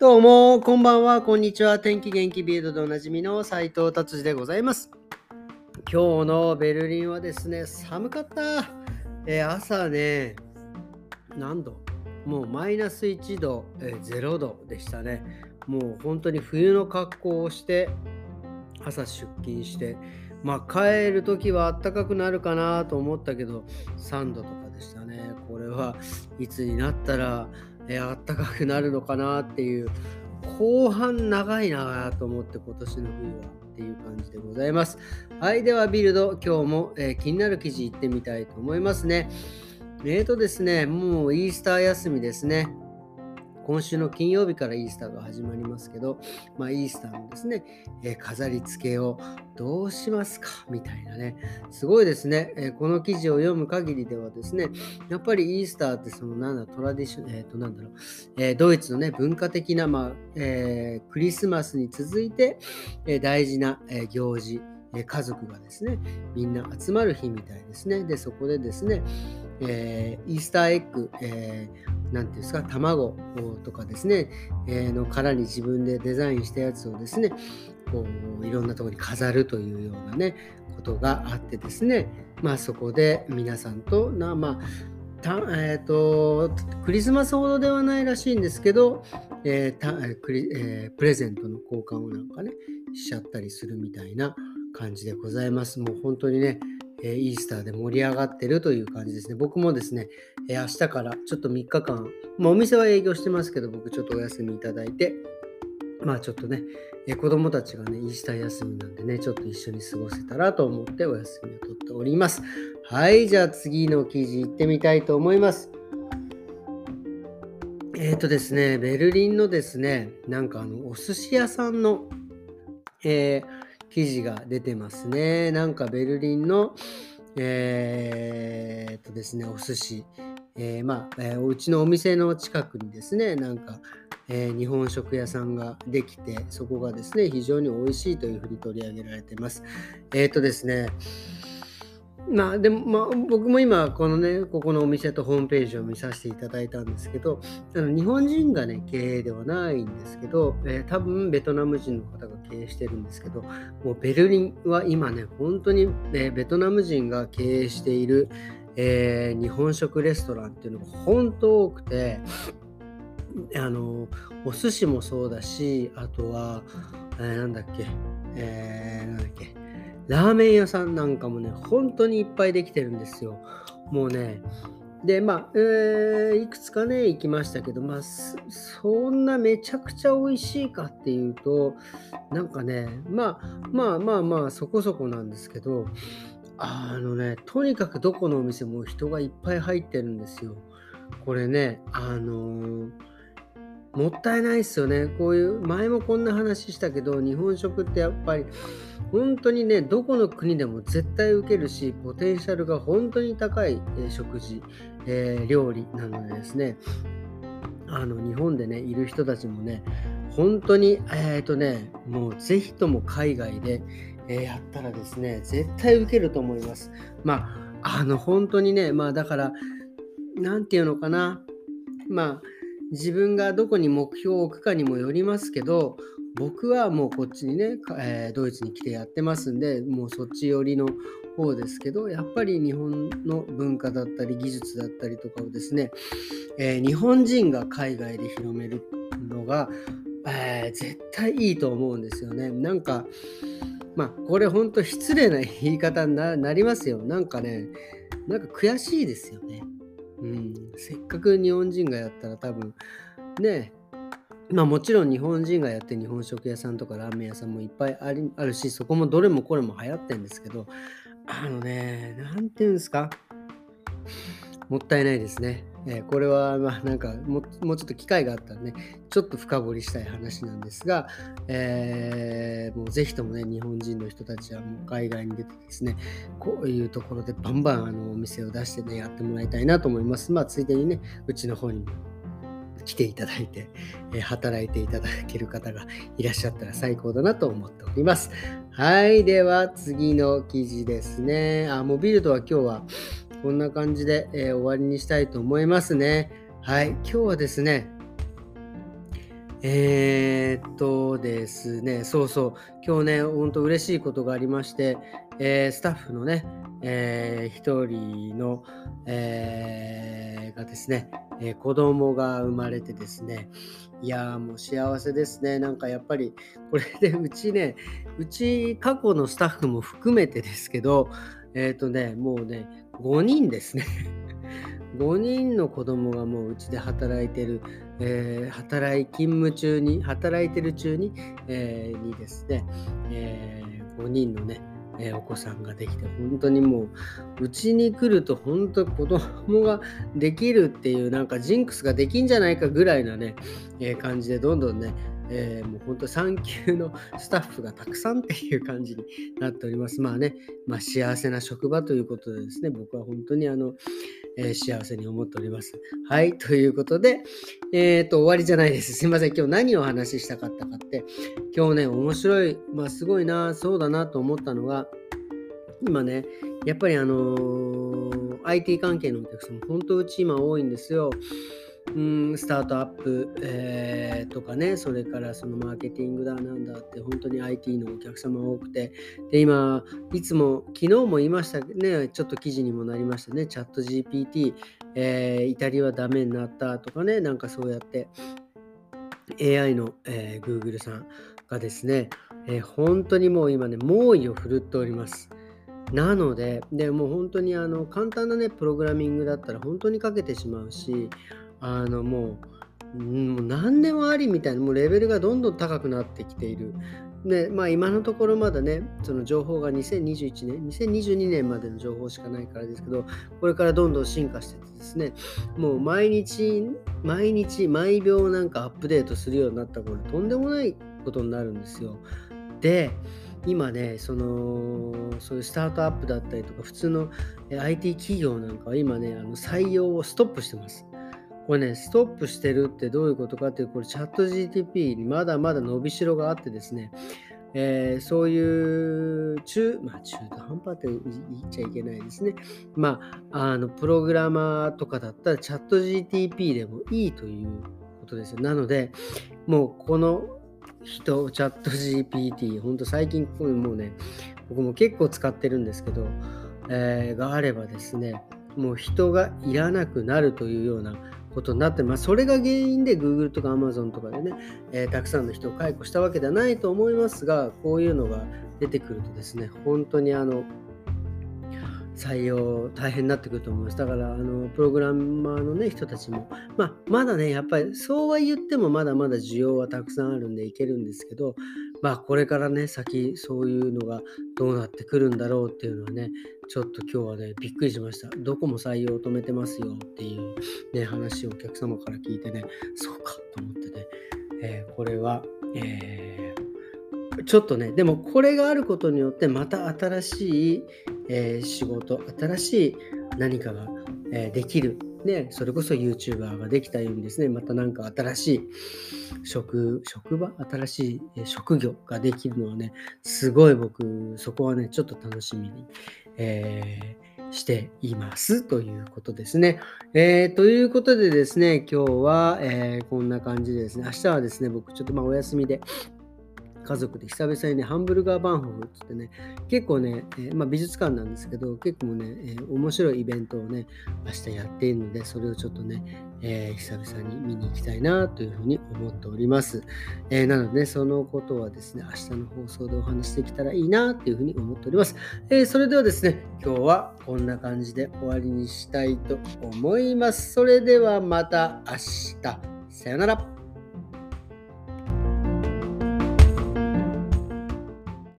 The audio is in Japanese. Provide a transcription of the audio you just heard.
どうも、こんばんは、こんにちは。天気元気ビルドでおなじみの斉藤達治でございます。今日のベルリンはですね、寒かった。えー朝ね、何度？もうマイナス1度、えー0度でしたね。もう本当に冬の格好をして、朝出勤して、まあ帰る時は暖かくなるかなと思ったけど、3度とかでしたね。これはいつになったら、えー暖かくなるのかなっていう後半長いなと思って今年の冬はっていう感じでございます。はい、ではビルド、今日も、えー気になる記事いってみたいと思いますね。えーとですね、もうイースター休みですね。今週の金曜日からイースターが始まりますけど、まあ、イースターのですね、えー飾り付けをどうしますか？みたいなね、すごいですね、えーこの記事を読む限りではですね、やっぱりイースターってそのなんだトラディション、えーとなんだろう、えードイツのね文化的な、まあえークリスマスに続いて、えー大事な、えー行事、えー家族がですねみんな集まる日みたいですね。でそこでですね、えーイースターエッグ、えーなんていうんですか卵とかですね、えーの殻に自分でデザインしたやつをですねこういろんなところに飾るというようなねことがあってですねまあそこで皆さんとなまあえー、とクリスマスほどではないらしいんですけど、えーたクリえープレゼントの交換をなんかねしちゃったりするみたいな感じでございます。もう本当にね、えイースターで盛り上がってるという感じですね。僕もですね、え明日からちょっと3日間、まあ、お店は営業してますけど、僕ちょっとお休みいただいて、まあちょっとね、え子供たちがね、イースター休みなんでね、ちょっと一緒に過ごせたらと思ってお休みを取っております。はい、じゃあ次の記事行ってみたいと思います。えっ、とですね、ベルリンのですね、なんかあの、お寿司屋さんの、えー記事が出てますね。なんかベルリンの、えーっとですね、お寿司、えーまあ、えーお家のお店の近くにですね、なんか、えー日本食屋さんができて、そこがですね、非常に美味しいというふうに取り上げられてます。えっとですね、まあでも、まあ、僕も今このねここのお店とホームページを見させていただいたんですけどあの日本人がね経営ではないんですけど、えー多分ベトナム人の方が経営してるんですけどもうベルリンは今ね本当に、えーベトナム人が経営している、えー日本食レストランっていうのが本当多くてあのお寿司もそうだしあとは、えーなんだっけ、えーなんだっけラーメン屋さんなんかもね、本当にいっぱいできてるんですよ。もうね、で、まあ、えーいくつかね、行きましたけど、まあ、そんなめちゃくちゃ美味しいかっていうと、なんかね、まあ、まあまあまあ、そこそこなんですけど、あのね、とにかくどこのお店も人がいっぱい入ってるんですよ。これね、あのーもったいないですよね。こういう、前もこんな話したけど、日本食ってやっぱり、本当にね、どこの国でも絶対受けるし、ポテンシャルが本当に高い、え食事、えー料理なのでですね、あの日本でね、いる人たちもね、本当に、えっ、とね、もうぜひとも海外で、えーやったらですね、絶対受けると思います。まあ、あの、本当にね、まあだから、なんていうのかな、まあ、自分がどこに目標を置くかにもよりますけど、僕はもうこっちにね、えードイツに来てやってますんで、もうそっち寄りの方ですけど、やっぱり日本の文化だったり技術だったりとかをですね、えー日本人が海外で広めるのが、えー絶対いいと思うんですよね。なんか、まあ、これ本当失礼な言い方になりますよ。なんかね、なんか悔しいですよね。うん、せっかく日本人がやったら多分ね。まあもちろん日本人がやって日本食屋さんとかラーメン屋さんもいっぱいありあるしそこもどれもこれも流行ってんですけどあのね何て言うんですか？もったいないですね。えーこれはまあなんかももうちょっと機会があったらねちょっと深掘りしたい話なんですが、えーもうぜひともね日本人の人たちはもう海外に出てですねこういうところでバンバンあのお店を出してねやってもらいたいなと思います。まあついでにねうちの方にも来ていただいて、え働いていただける方がいらっしゃったら最高だなと思っております。はい。では次の記事ですね。あ、モビルドは今日はこんな感じで、えー終わりにしたいと思いますね。はい。今日はですね、えー、っとですね、そうそう、今日ね、本当嬉しいことがありまして、えー、スタッフのね、えー、一人の、えー、がですね、えー、子供が生まれてですね、いやーもう幸せですね。なんかやっぱり、これでうちね、うち過去のスタッフも含めてですけど、えっ、とね、もうね、5人ですね。5人の子供がもううちで働いてる、えー、働い勤務中に働いてる中に,、えー、にですね、えー、5人のね、えお子さんができて本当にもううちに来ると本当子供ができるっていうなんかジンクスができんじゃないかぐらいなね、え感じでどんどんねえー、もう本当産休のスタッフがたくさんっていう感じになっております。まあね、まあ、幸せな職場ということでですね、僕は本当にあの、えー、幸せに思っております。はい、ということで、えっ、と、終わりじゃないです。すいません。今日何をお話ししたかったかって、今日ね、面白い、まあ、すごいな、そうだなと思ったのが、今ね、やっぱりあのー、IT 関係のお客さん、本当うち今多いんですよ。うんスタートアップ、えー、とかね、それからそのマーケティングだなんだって本当に IT のお客様多くて、で、今、いつも、昨日も言いましたね、ちょっと記事にもなりましたね、チャット GPT、えー、イタリアはダメになったとかね、なんかそうやって AI の、えー、Google さんがですね、えー、本当にもう今ね、猛威を振るっております。なので、でもう本当にあの簡単なね、プログラミングだったら本当に書けてしまうし、あのもう、もう何でもありみたいな、もうレベルがどんどん高くなってきている。で、まあ今のところまだね、その情報が2021年、2022年までの情報しかないからですけど、これからどんどん進化しててですね、もう毎日、毎日、毎秒なんかアップデートするようになったこれ、とんでもないことになるんですよ。で、今ね、その、そういうスタートアップだったりとか、普通の IT 企業なんかは今ね、あの採用をストップしてます。これね、ストップしてるってどういうことかっていう、これチャット GTP にまだまだ伸びしろがあってですね、えー、そういう中、まあ中途半端って言っちゃいけないですね。まあ、あの、プログラマーとかだったらチャット GTP でもいいということですよ。なので、もうこの人、チャット GPT、ほんと最近もうね、僕も結構使ってるんですけど、えー、があればですね、もう人がいらなくなるというようなことになって、まあ、それが原因で Google とか Amazon とかでね、えー、たくさんの人を解雇したわけではないと思いますが、こういうのが出てくるとですね、本当にあの、採用大変になってくると思います。だからあのプログラマーの、ね、人たちも、まあ、まだねやっぱりそうは言ってもまだまだ需要はたくさんあるんでいけるんですけど、まあ、これからね先そういうのがどうなってくるんだろうっていうのはねちょっと今日はねびっくりしました。どこも採用を止めてますよっていう、ね、話をお客様から聞いてねそうかと思ってね、えー、これは、えーちょっとね、でもこれがあることによってまた新しい、えー、仕事、新しい何かが、え、できる。ね、それこそ YouTuber ができたようにですね、また何か新しい職、職場？新しい職業ができるのはね、すごい僕、そこはね、ちょっと楽しみに、えー、していますということですね。えー、ということでですね、今日は、えー、こんな感じでですね、明日はですね、僕ちょっとまあお休みで、家族で久々にね、ハンブルガーバンホフってってね、結構ね、えー、まあ、美術館なんですけど、結構ね、えー、面白いイベントをね、明日やっているので、それをちょっとね、えー、久々に見に行きたいなというふうに思っております。えなので、そのことはですね、明日の放送でお話しできたらいいなというふうに思っております。えそれではですね、今日はこんな感じで終わりにしたいと思います。それではまた明日。さよなら。